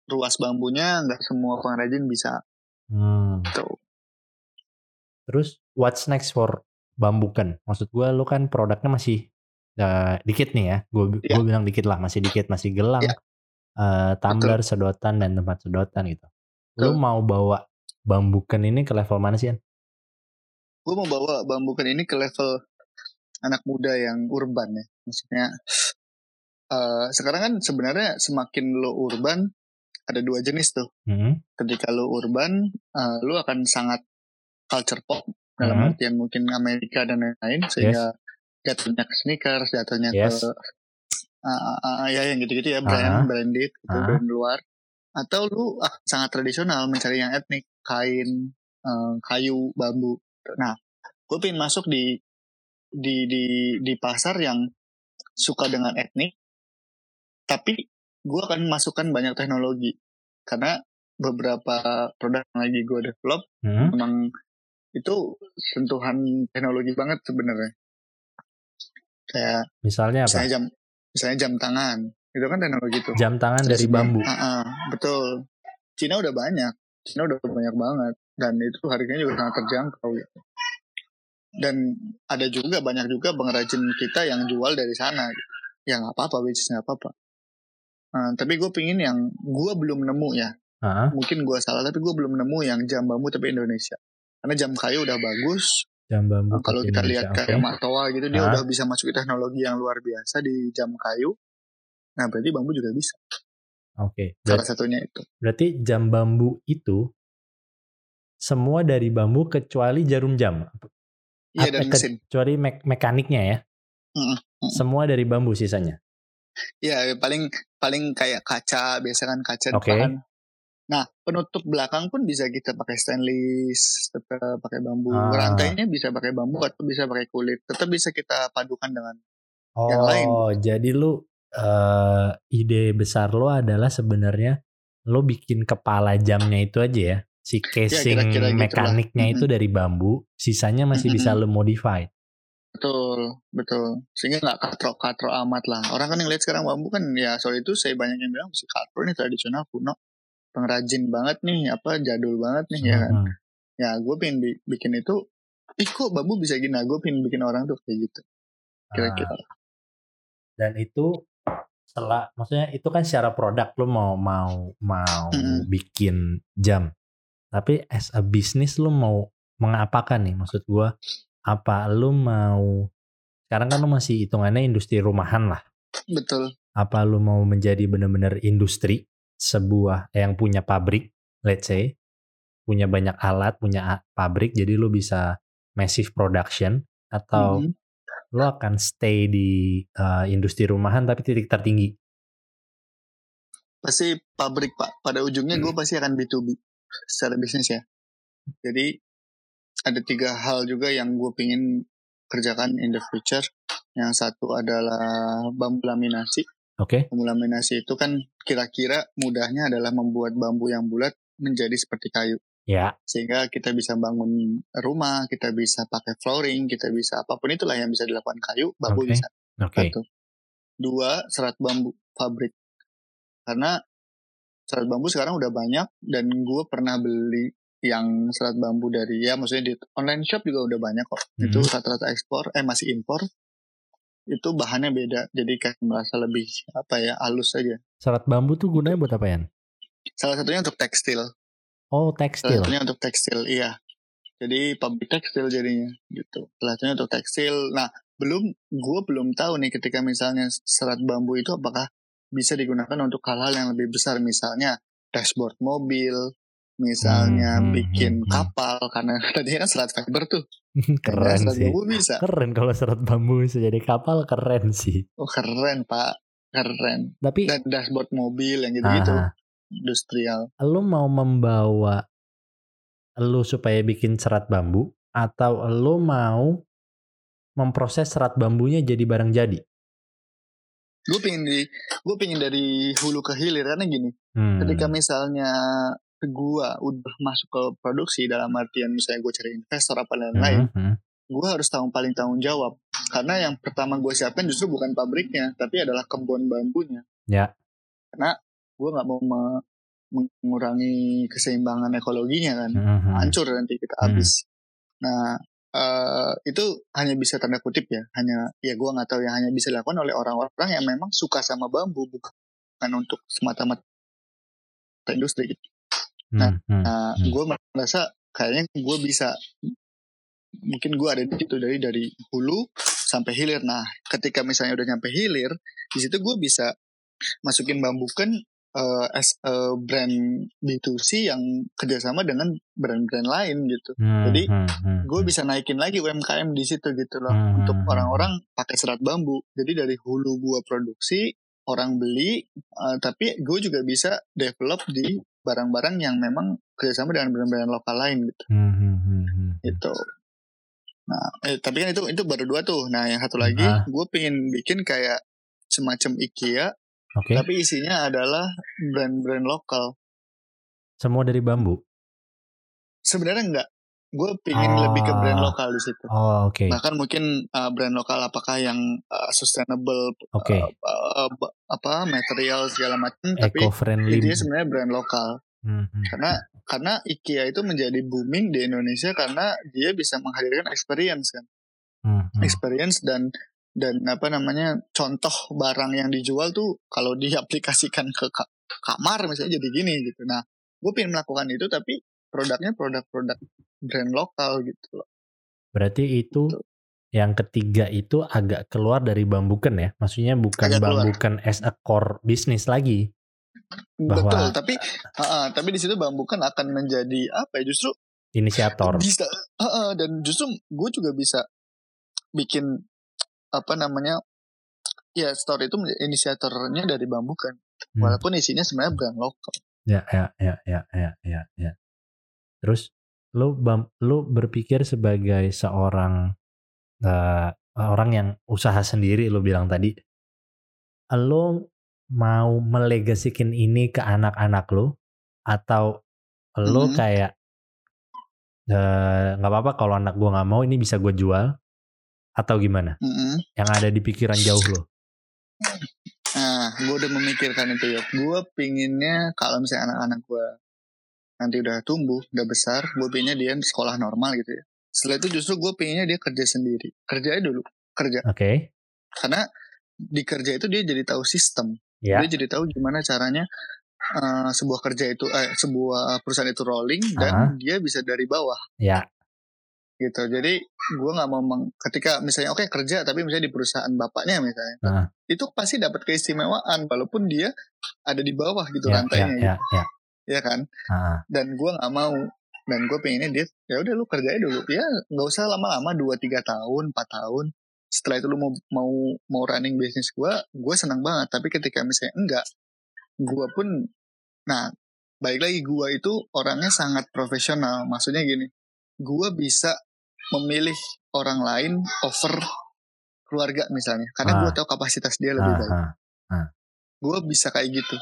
ruas bambunya nggak semua pengrajin bisa Hmm. tuh. Terus what's next for Bambuken? Maksud gue lu kan produknya masih eh, dikit nih ya. Gue Iya. bilang dikit lah, masih dikit, masih gelang, Iya. eh, tumbler, sedotan dan tempat sedotan gitu. Lu Betul. mau bawa Bambuken ini ke level mana sih? Gue mau bawa bambukan ini ke level anak muda yang urban ya maksudnya eh, sekarang kan sebenarnya semakin lo urban ada dua jenis tuh Hmm. ketika lo urban eh, lo akan sangat culture pop dalam Mhm. artian mungkin Amerika dan lain-lain sehingga jatuhnya ke sneakers jatuhnya Yes. ke ah, ah, ya yang gitu-gitu ya brand Aha. branded gitu Aha. brand luar atau lu ah, sangat tradisional mencari yang etnik kain eh, kayu bambu nah gue pengen masuk di di di di pasar yang suka dengan etnik tapi gue akan masukkan banyak teknologi karena beberapa produk yang lagi gue develop Hmm. memang itu sentuhan teknologi banget sebenarnya kayak Misalnya apa? misalnya jam misalnya jam tangan itu kan teknologi tuh Jam tangan dari Terus bambu. Ah, ah, betul Cina udah banyak Cina udah banyak banget dan itu harganya juga sangat terjangkau gitu. dan ada juga banyak juga pengrajin kita yang jual dari sana gitu. ya nggak apa-apa which nggak apa-apa Nah, tapi gue pingin yang gue belum nemu ya Hah? mungkin gue salah tapi gue belum nemu yang jam bambu tapi Indonesia karena jam kayu udah bagus Jam bambu Nah, kalau kita Indonesia. lihat Oke. kayak Matoa gitu dia Ah. udah bisa masukin teknologi yang luar biasa di jam kayu nah berarti bambu juga bisa Oke. salah Berarti, satunya itu berarti jam bambu itu semua dari bambu kecuali jarum jam. iya dan ke- mesin Kecuali me- mekaniknya ya. Mm-mm, mm-mm. Semua dari bambu sisanya. Iya, paling paling kayak kaca, biasa kan kaca Oke. depan. Nah, penutup belakang pun bisa kita pakai stainless, tetap pakai bambu. Ah. Rantainya bisa pakai bambu atau bisa pakai kulit. Tetap bisa kita padukan dengan Oh, Yang lain. jadi lu eh, ide besar lo adalah sebenarnya lo bikin kepala jamnya itu aja ya. Si casing kira-kira gitu lah. mekaniknya itu Mm-mm. dari bambu, sisanya masih bisa lo modify. Betul, betul. Sehingga nggak katro-katro amat lah. Orang kan yang lihat sekarang bambu kan ya soal itu saya banyak yang bilang si katro ini tradisional kuno. Pengrajin banget nih, apa jadul banget nih ya kan. Mhm. Ya, gue pengen bi- bikin itu. Ih kok bambu bisa gini? Nah, gue pengen bikin orang tuh kayak gitu. Kira-kira. Ah, dan itu setelah maksudnya itu kan secara produk lo mau mau mau Mm-mm. bikin jam tapi as a business lo mau mengapakan nih maksud gua apa lo mau sekarang kan lo masih hitungannya industri rumahan lah Betul. apa lo mau menjadi benar-benar industri sebuah yang punya pabrik let's say punya banyak alat punya pabrik jadi lo bisa massive production atau Mhm. lo akan stay di uh, industri rumahan tapi titik tertinggi. pasti pabrik pak pada ujungnya gue pasti akan B2B secara bisnis ya jadi ada tiga hal juga yang gue pingin kerjakan in the future yang satu adalah bambu laminasi Oke, bambu laminasi itu kan kira-kira mudahnya adalah membuat bambu yang bulat menjadi seperti kayu ya, sehingga kita bisa bangun rumah kita bisa pakai flooring kita bisa apa pun itulah yang bisa dilakukan kayu bambu Oke. bisa Oke. Satu. Dua, serat bambu pabrik. Karena serat bambu sekarang udah banyak dan gue pernah beli yang serat bambu dari ya maksudnya di online shop juga udah banyak kok. Itu Mhm. rata-rata ekspor eh masih impor. Itu bahannya beda. Jadi kayak merasa lebih apa ya halus aja. Serat bambu tuh gunanya buat apa ya? Salah satunya untuk tekstil. Oh, Salah tekstil. satunya untuk tekstil, iya. Jadi pabrik tekstil jadinya gitu. Salah satunya untuk tekstil. Nah, belum gue belum tahu nih ketika misalnya serat bambu itu apakah bisa digunakan untuk hal-hal yang lebih besar misalnya dashboard mobil, misalnya Hmm, hmm, bikin hmm, hmm. kapal karena (laughs) tadinya kan serat fiber tuh. (laughs) keren Kayaknya serat sih. bambu bisa. Keren kalau serat bambu bisa jadi kapal keren sih. Oh, keren, Pak. Keren. Tapi Dan dashboard mobil yang gitu-gitu. Industrial. lu mau membawa lu supaya bikin serat bambu atau lu mau memproses serat bambunya jadi barang jadi? Gue pingin di, gue pingin dari hulu ke hilir karena gini. Hmm. ketika misalnya gua udah masuk ke produksi dalam artian misalnya gue cari investor apa dan lain-lain, Mhm, mhm. gua harus tahu paling tanggung jawab. Karena yang pertama gue siapkan justru bukan pabriknya, tapi adalah kebun bambunya. Ya. Karena gue nggak mau me- mengurangi keseimbangan ekologinya kan, Mhm. hancur nanti kita Hmm. habis. Nah eh, itu hanya bisa tanda kutip ya, hanya ya gua nggak tahu yang hanya bisa dilakukan oleh orang-orang yang memang suka sama bambu, bukan untuk semata-mata industri. gitu. Nah, Hmm, hmm, Nah, hmm. gue merasa kayaknya gue bisa mungkin gue ada di situ dari dari hulu sampai hilir. Nah, ketika misalnya udah nyampe hilir, di situ gue bisa masukin bambukan eh, as a brand B2C yang kerjasama dengan brand-brand lain gitu. Hmm, jadi, hmm, hmm, Gue hmm. bisa naikin lagi UMKM di situ gitu loh Hmm, untuk orang-orang pakai serat bambu. Jadi dari hulu gue produksi, orang beli, eh, tapi gue juga bisa develop di barang-barang yang memang kerjasama dengan brand-brand lokal lain gitu. Hmm, hmm, hmm, hmm. gitu. Nah, eh, tapi kan itu itu baru dua tuh. Nah, yang satu lagi, Ah. gue pengen bikin kayak semacam IKEA, Oke. tapi isinya adalah brand-brand lokal. Semua dari bambu. Sebenarnya enggak. Gue pengen Oh. lebih ke brand lokal di situ. Oh, oke. Bahkan mungkin uh, brand lokal apakah yang uh, sustainable, Oke. uh, uh, ba- apa material segala macam, tapi intinya sebenarnya brand lokal. Hmm, hmm. Karena karena IKEA itu menjadi booming di Indonesia karena dia bisa menghadirkan experience kan. Hmm, hmm. experience dan dan apa namanya contoh barang yang dijual tuh kalau (laughs) diaplikasikan ke ka- kamar misalnya jadi gini gitu. Nah, gue pengen melakukan itu tapi produknya produk-produk brand lokal gitu loh. Berarti itu yang ketiga itu agak keluar dari bambukan ya. Maksudnya bukan Agak keluar. bambukan as a core bisnis lagi. Bahwa- Betul, tapi ah, ah, tapi di situ bambukan akan menjadi apa ya justru Inisiator. bisa ah, ah, dan justru gue juga bisa bikin apa namanya ya story itu inisiatornya dari bambukan Hmm. walaupun isinya sebenarnya brand lokal. Ya, ya, ya, ya, ya, ya, ya. Terus lu lu berpikir sebagai seorang eh, orang yang usaha sendiri lu bilang tadi, lu mau melegasikin ini ke anak-anak lu atau lu Mhm. kayak eh, nggak apa-apa kalau anak gua nggak mau ini bisa gue jual atau gimana? Mm-mm. Yang ada di pikiran jauh lo? Nah, gue udah memikirkan itu ya. Gue pinginnya kalau misalnya anak-anak gue nanti udah tumbuh, udah besar, gue pinginnya dia sekolah normal gitu ya. Setelah itu justru gue pinginnya dia kerja sendiri. Kerjanya dulu, kerja. Oke, Karena di kerja itu dia jadi tahu sistem. ya, Dia jadi tahu gimana caranya eh, sebuah kerja itu, eh, sebuah perusahaan itu rolling dan Ah. dia bisa dari bawah ya, gitu. Jadi gue nggak mau meng- ketika misalnya oke kerja tapi misalnya di perusahaan bapaknya misalnya, Ah. itu pasti dapat keistimewaan walaupun dia ada di bawah gitu ya, rantainya, ya, gitu, ya. Ya kan? Ah, Dan gue nggak mau. Dan gue pengennya dia ya udah lu kerjain dulu. Ya nggak usah lama-lama 2 tiga tahun 4 tahun. Setelah itu lu mau mau mau running bisnis gue gue senang banget. Tapi ketika misalnya enggak gue pun nah baik lagi gue itu orangnya sangat profesional. Maksudnya gini gue bisa memilih orang lain over keluarga misalnya. Karena gue Ah. tahu kapasitas dia lebih ah, baik. ah. gue bisa kayak gitu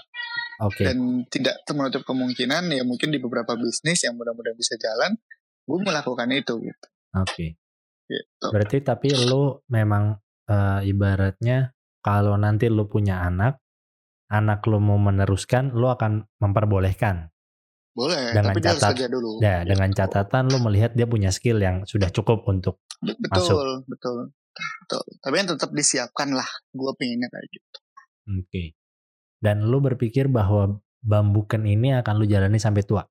Oke, dan tidak menutup kemungkinan ya mungkin di beberapa bisnis yang mudah-mudahan bisa jalan gue melakukan itu gitu, oke. gitu. Berarti tapi lu memang eh, ibaratnya kalau nanti lu punya anak, anak lu mau meneruskan, lu akan memperbolehkan. Boleh, Dengan tapi dia harus catat- kerja dulu. Ya, dengan Gitu. catatan lu melihat dia punya skill yang sudah cukup untuk Be- masuk. Betul, betul. Betul. Tapi yang tetap disiapkan lah. Gue pinginnya kayak gitu. Oke. Dan lu berpikir bahwa bambuken ini akan lu jalani sampai tua.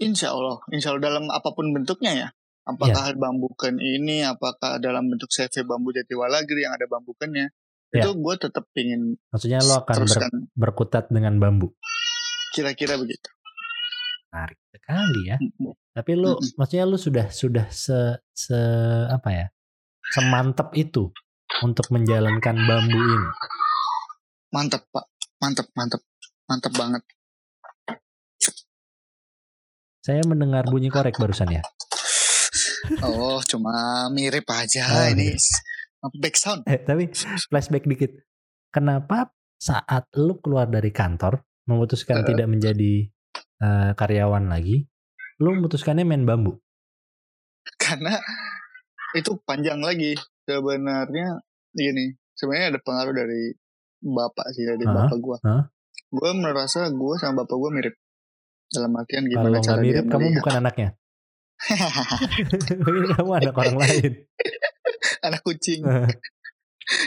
Insya Allah, insya Allah dalam apa pun bentuknya ya. Apakah bambukan ini, apakah dalam bentuk CV bambu Jatiwalagri yang ada bambukannya, Ya. itu gue tetap pingin Maksudnya lu akan ber- berkutat dengan bambu. Kira-kira begitu. Menarik sekali ya. Tapi lu Mm-mm. maksudnya lu sudah sudah se se apa ya? Semantap itu untuk menjalankan bambu ini. Mantap pak, mantap, mantap, mantap banget. Saya mendengar bunyi korek barusan ya. Oh, cuma mirip aja Oh, ini. iya. Back sound. Eh, tapi flashback dikit. Kenapa saat lu keluar dari kantor memutuskan Eh. tidak menjadi eh, karyawan lagi, lu memutuskannya main bambu? Karena itu panjang lagi. Sebenarnya gini, sebenarnya ada pengaruh dari bapak sih dari Hah? bapak gue. Gue merasa gue sama bapak gue mirip. Dalam artian Kalau gimana nggak cara mirip, dia kamu bukan anaknya. (laughs) Kamu anak orang lain. (laughs) anak kucing.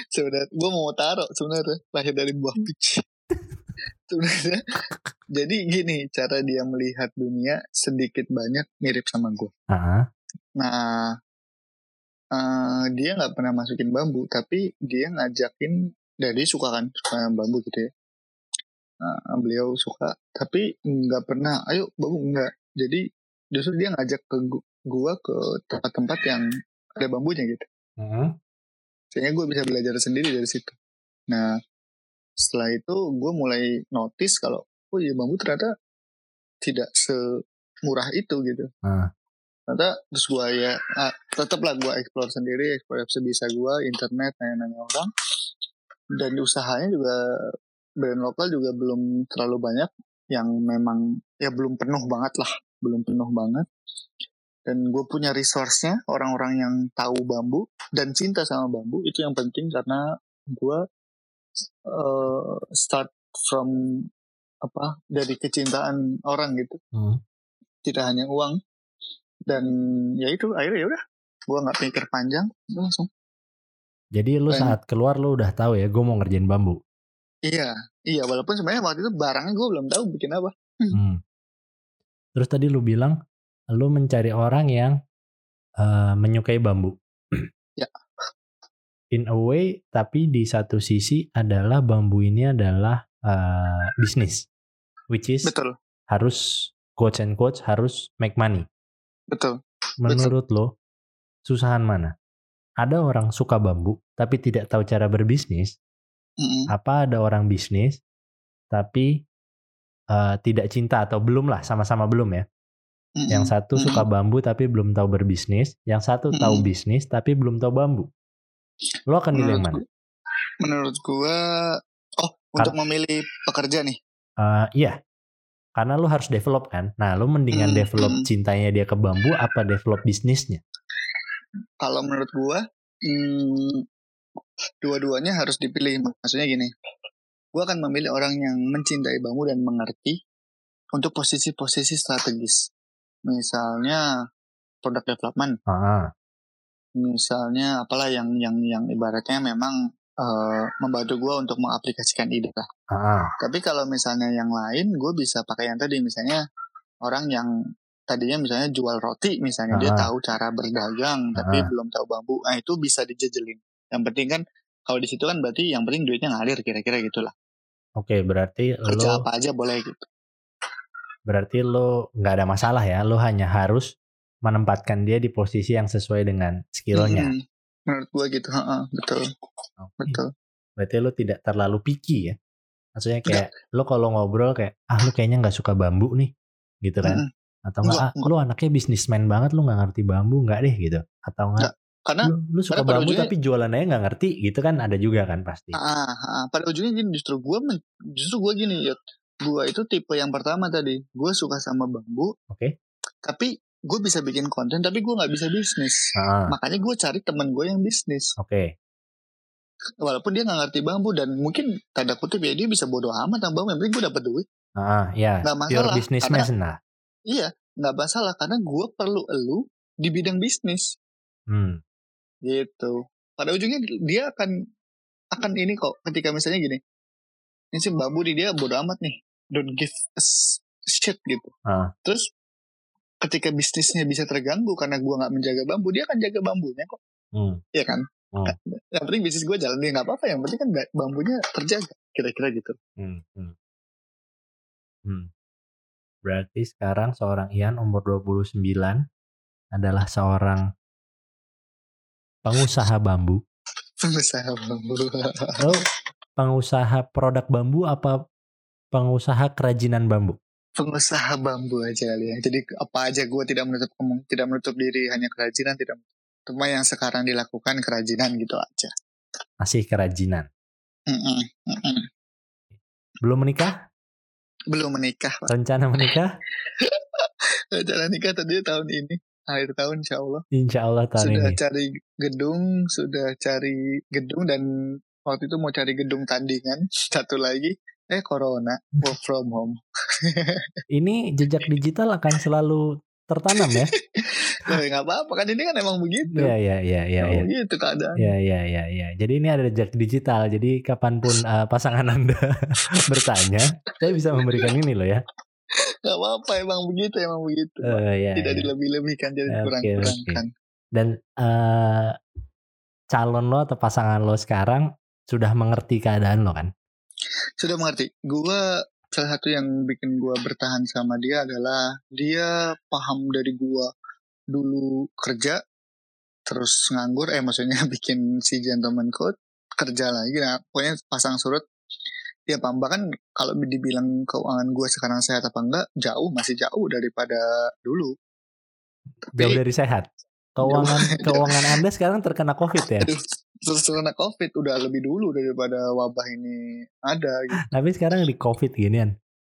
sebenarnya gue mau taruh sebenarnya lahir dari buah peach. sebenarnya jadi gini cara dia melihat dunia sedikit banyak mirip sama gue. Ah, Nah, eh, dia nggak pernah masukin bambu, tapi dia ngajakin, dari suka kan, suka bambu gitu ya. Nah, beliau suka, tapi nggak pernah, ayo bambu nggak. Jadi justru dia ngajak ke gu- gua ke tempat-tempat yang ada bambunya gitu. ah. Sehingga gue bisa belajar sendiri dari situ. Nah, setelah itu gue mulai notice kalau, oh iya bambu ternyata tidak semurah itu gitu. Ah. Ternyata terus gue ya, ah, tetaplah gue explore sendiri, explore sebisa gue, internet, nanya-nanya orang. Dan usahanya juga, brand lokal juga belum terlalu banyak yang memang, ya belum penuh banget lah. Belum penuh banget. Dan gue punya resource-nya, orang-orang yang tahu bambu dan cinta sama bambu, itu yang penting karena gue uh, start from apa dari kecintaan orang gitu Hmm. tidak hanya uang dan ya itu akhirnya ya udah gue nggak pikir panjang langsung Jadi lu Pengen. saat keluar lu udah tahu ya, gue mau ngerjain bambu. iya iya walaupun sebenarnya waktu itu barangnya gue belum tahu bikin apa Hmm. Terus tadi lu bilang lu mencari orang yang eh, menyukai bambu. Ya. In a way, tapi di satu sisi adalah bambu ini adalah eh, bisnis, which is betul harus quotes and quotes harus make money. betul Menurut lo, susahan mana? Ada orang suka bambu tapi tidak tahu cara berbisnis. Mm-mm. Apa ada orang bisnis tapi eh, tidak cinta atau belum lah sama-sama belum ya? Mm-mm. Yang satu Mm-mm. suka bambu tapi belum tahu berbisnis, yang satu tahu Mm-mm. bisnis tapi belum tahu bambu. Lo akan milih yang mana? menurut gua- menurut oh untuk memilih pekerja nih Eh, iya, karena lo harus develop kan. Nah, lo mendingan Hmm, develop cintanya dia ke bambu apa develop bisnisnya? Kalau menurut gue hmm, dua-duanya harus dipilih. Maksudnya gini gue akan memilih orang yang mencintai bambu dan mengerti untuk posisi-posisi strategis. Misalnya product development. Ah, misalnya apalah yang yang yang ibaratnya memang eh, membantu gue untuk mengaplikasikan ide lah. Ah, tapi kalau misalnya yang lain gue bisa pakai yang tadi. Misalnya orang yang tadinya misalnya jual roti misalnya dia Ah. tahu cara berdagang tapi Ah. belum tahu bambu nah itu bisa dijejelin yang penting kan kalau di situ kan berarti yang penting duitnya ngalir kira-kira gitulah Oke, berarti kerja lo apa aja boleh gitu berarti lo nggak ada masalah ya. Lo hanya harus menempatkan dia di posisi yang sesuai dengan skillnya. Mm-mm. menurut gue gitu Heeh, betul Oke. betul Berarti lo tidak terlalu picky ya. Maksudnya kayak lo kalau ngobrol kayak ah lo kayaknya nggak suka bambu nih, gitu kan? Atau enggak, ah, Enggak, lo anaknya bisnismen banget lo nggak ngerti bambu nggak deh gitu? Atau enggak? karena Lu, lu suka karena bambu ujungnya- tapi jualannya nggak ngerti gitu kan ada juga kan pasti. Ah, ah, pada ujungnya gini justru gue justru gue gini ya gue itu tipe yang pertama tadi gue suka sama bambu Oke. tapi gue bisa bikin konten tapi gue nggak bisa bisnis Ah, makanya gue cari temen gue yang bisnis Oke. walaupun dia nggak ngerti bambu dan mungkin tanda kutip ya dia bisa bodoh amat sama bambu yang penting gue dapet duit Ah, ya. Nggak Pure masalah, businessman lah. Iya nggak masalah karena gue perlu elu di bidang bisnis Hmm. gitu pada ujungnya dia akan akan ini kok ketika misalnya gini ini sih bambu di dia bodoh amat nih don't give a shit gitu Ah. terus ketika bisnisnya bisa terganggu karena gua nggak menjaga bambu dia akan jaga bambunya kok Hmm. Iya kan Hmm. yang penting bisnis gue jalan dia nggak apa-apa yang penting kan ba- bambunya terjaga kira-kira gitu Hmm. Hmm. Hmm. Berarti sekarang seorang Ian umur 29 adalah seorang pengusaha bambu. pengusaha bambu Lo pengusaha produk bambu apa pengusaha kerajinan bambu? pengusaha bambu aja kali ya jadi apa aja gue tidak menutup tidak menutup diri hanya kerajinan tidak cuma yang sekarang dilakukan kerajinan gitu aja Masih kerajinan. Mm-mm, mm-mm. Belum menikah? Belum menikah Pak. Rencana menikah? (laughs) Rencana nikah tadi tahun ini akhir tahun insya Allah Insya Allah tahun sudah ini. cari gedung sudah cari gedung dan waktu itu mau cari gedung tandingan (laughs) satu lagi eh corona work from home (laughs) Ini jejak digital akan selalu tertanam ya? Loh, nggak apa-apa kan ini kan emang begitu Iya, iya, iya, iya. Ya. begitu keadaan Ya, ya, ya, ya. Jadi ini ada jejak digital. Jadi kapan pun uh, pasangan Anda (laughs) bertanya, saya bisa memberikan ini loh ya. nggak apa-apa emang begitu emang begitu Eh, ya, tidak ya. dilebih-lebihkan jadi Oke, dikurang-kurangkan Dan eh, calon lo atau pasangan lo sekarang sudah mengerti keadaan lo kan? sudah mengerti gua salah satu yang bikin gua bertahan sama dia adalah dia paham dari gua dulu kerja terus nganggur eh maksudnya (laughs) bikin si gentleman code kerja lagi nah pokoknya pasang surut dia paham bahkan kalau dibilang keuangan gua sekarang sehat apa enggak jauh masih jauh daripada dulu Jauh Tapi- dari sehat. Keuangan (laughs) keuangan Anda sekarang terkena Covid ya. Aduh, terus karena covid udah lebih dulu daripada wabah ini ada gitu. Tapi sekarang di Covid ginian.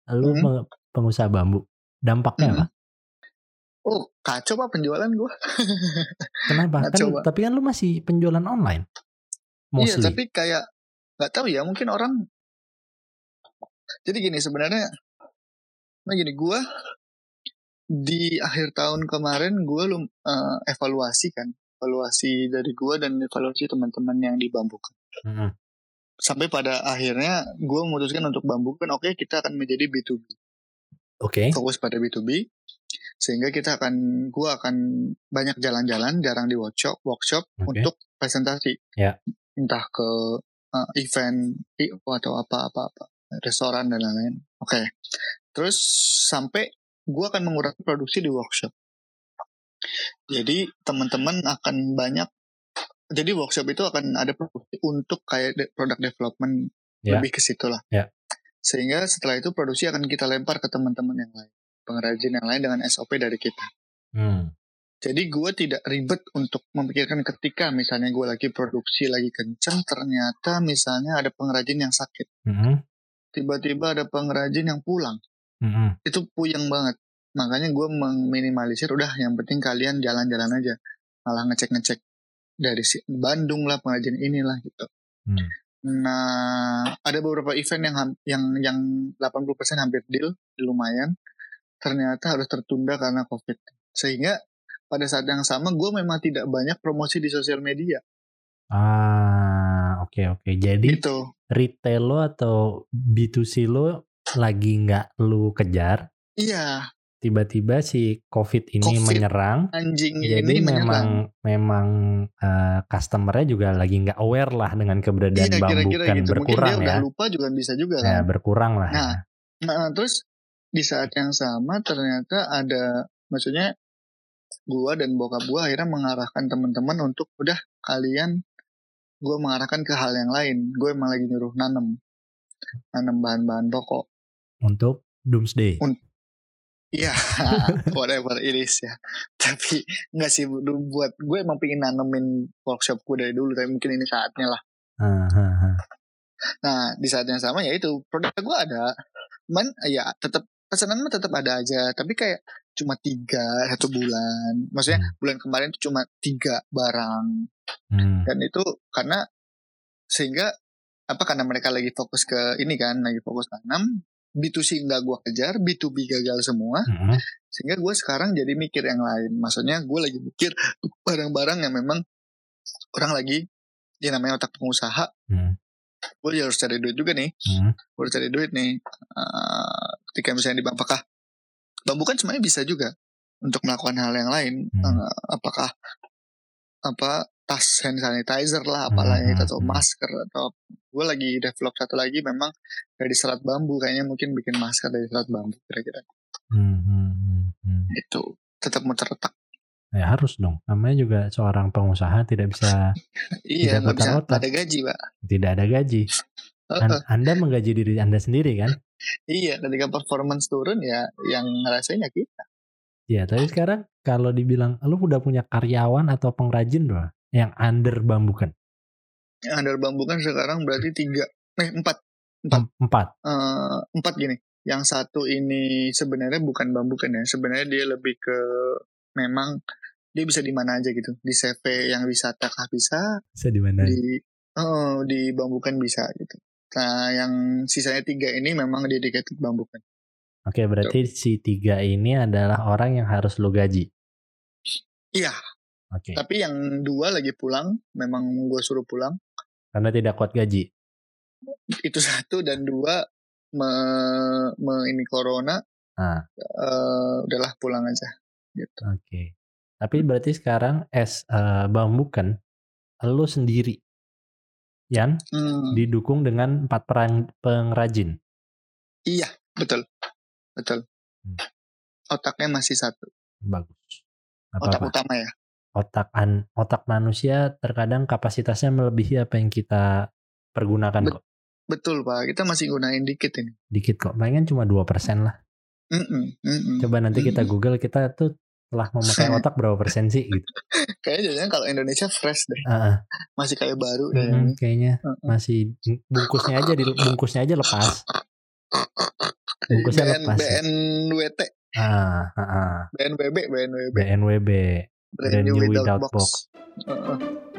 Lu Hmm. peng- pengusaha bambu. Dampaknya Hmm. apa? Oh kacau pak penjualan gua (laughs) Kenapa? Kan coba. tapi kan lu masih penjualan online. Iya, Mostly. tapi kayak nggak tahu ya, mungkin orang. Jadi gini sebenarnya, nah gini gua di akhir tahun kemarin gua lum eh, evaluasi kan, evaluasi dari gua dan evaluasi teman-teman yang di Bambukan. Mm-mm. Sampai pada akhirnya gua memutuskan untuk Bambukan, oke kita akan menjadi B2B, Oke. fokus pada B2B, sehingga kita akan, gua akan banyak jalan-jalan, jarang di workshop, workshop Oke. untuk presentasi. Ya. Entah ke uh, event atau apa-apa-apa, restoran dan lain-lain. Oke. Terus sampai gue akan mengurangi produksi di workshop. Jadi teman-teman akan banyak. Jadi workshop itu akan ada produksi untuk kayak de- product development Ya. lebih ke situ lah. Ya. Sehingga setelah itu produksi akan kita lempar ke teman-teman yang lain, pengrajin yang lain dengan SOP dari kita. Hmm. Jadi gue tidak ribet untuk memikirkan ketika misalnya gue lagi produksi lagi kenceng ternyata misalnya ada pengrajin yang sakit. Mm-mm. Tiba-tiba ada pengrajin yang pulang. Mm-mm. Itu puyeng banget. Makanya gue meminimalisir udah yang penting kalian jalan-jalan aja. Malah ngecek-ngecek dari si Bandung lah pengrajin inilah gitu. Hmm. Nah, ada beberapa event yang yang yang 80% hampir deal, lumayan. Ternyata harus tertunda karena Covid. Sehingga pada saat yang sama gue memang tidak banyak promosi di sosial media Ah, oke oke. Jadi gitu. retail lo atau B2C lo lagi nggak lu kejar, Iya, tiba-tiba si COVID ini Covid menyerang. anjing Jadi ini menyerang. memang memang eh, customernya juga lagi nggak aware lah dengan keberadaan Iya, bambu kira-kira kan gitu. Mungkin dia berkurang udah ya. lupa juga bisa juga Ya, kan. berkurang lah. Nah, ya. Nah, terus di saat yang sama ternyata ada maksudnya gua dan bokap gua akhirnya mengarahkan teman-teman untuk udah kalian gua mengarahkan ke hal yang lain. Gue emang lagi nyuruh nanam nanam bahan-bahan pokok. Untuk doomsday. Iya, (laughs) whatever it is ya. Tapi nggak sih bu- buat gue emang pengen nanemin workshop gue dari dulu, tapi mungkin ini saatnya lah. Ah, ah, ah. Nah, di saat yang sama ya itu produk gue ada, cuman ya tetap pesanan mah tetap ada aja. Tapi kayak cuma tiga satu bulan. Maksudnya Hmm. bulan kemarin tuh cuma tiga barang. Hmm. Dan itu karena sehingga apa karena mereka lagi fokus ke ini kan, lagi fokus tanam. B2C nggak gua kejar, B2B gagal semua. Mm-mm. Sehingga gue sekarang jadi mikir yang lain. Maksudnya gue lagi mikir barang-barang yang memang orang lagi ya namanya otak pengusaha. Hmm. Gue harus cari duit juga nih. Hmm. Gue harus cari duit nih. Eh, ketika misalnya di apakah bambu kan sebenarnya bisa juga untuk melakukan hal yang lain. Hmm. Eh, apakah apa tas hand sanitizer lah, apalah Hmm, itu atau hmm. masker atau gue lagi develop satu lagi memang dari serat bambu kayaknya mungkin bikin masker dari serat bambu kira-kira Hmm, hmm, hmm, hmm. itu tetap muter otak Ya harus dong. Namanya juga seorang pengusaha tidak bisa (laughs) iya Tidak bisa otak. ada gaji pak tidak ada gaji. An- anda menggaji diri Anda sendiri kan? (laughs) iya ketika performance turun ya yang ngerasain ya kita Ya, tapi sekarang kalau dibilang lu udah punya karyawan atau pengrajin doang yang under bambukan. yang ada bambu kan sekarang berarti tiga eh empat Empat. Em- Empat. Eh, empat gini yang satu ini sebenarnya bukan bambu kan ya sebenarnya dia lebih ke memang dia bisa di mana aja gitu di CV yang wisata kah bisa Bisa di mana? di oh, di bambukan bisa gitu nah yang sisanya tiga ini memang dedicated bambukan Oke, berarti si tiga ini adalah orang yang harus lu gaji. iya Oke. tapi yang dua lagi pulang memang gue suruh pulang Karena tidak kuat gaji. itu (laughs) satu dan dua me, me- ini corona Ah. eh, udahlah pulang aja gitu Oke. Tapi berarti sekarang es eh, bambukan lu sendiri yang Hmm, didukung dengan empat perang pengrajin. iya betul betul Hmm. otaknya masih satu Bagus. otak Apa-apa? utama ya Otak an otak manusia terkadang kapasitasnya melebihi apa yang kita pergunakan Bet- kok. betul pak kita masih gunain dikit ini Dikit kok. Palingan cuma 2% lah. Mm-mm, mm-mm, Coba nanti kita mm-mm. Google kita tuh telah memakai otak berapa persen sih gitu. (laughs) kayaknya jadinya kalau Indonesia fresh deh ah. masih kayak baru deh Mm-mm, kayaknya Mm-mm. masih bungkusnya aja di bungkusnya aja lepas. Bungkusnya BN, lepas. ya. BNWT Ah, ah, ah. BNWB BNWB BNWB. Brand, Brand new new without, without box, box. Heeh.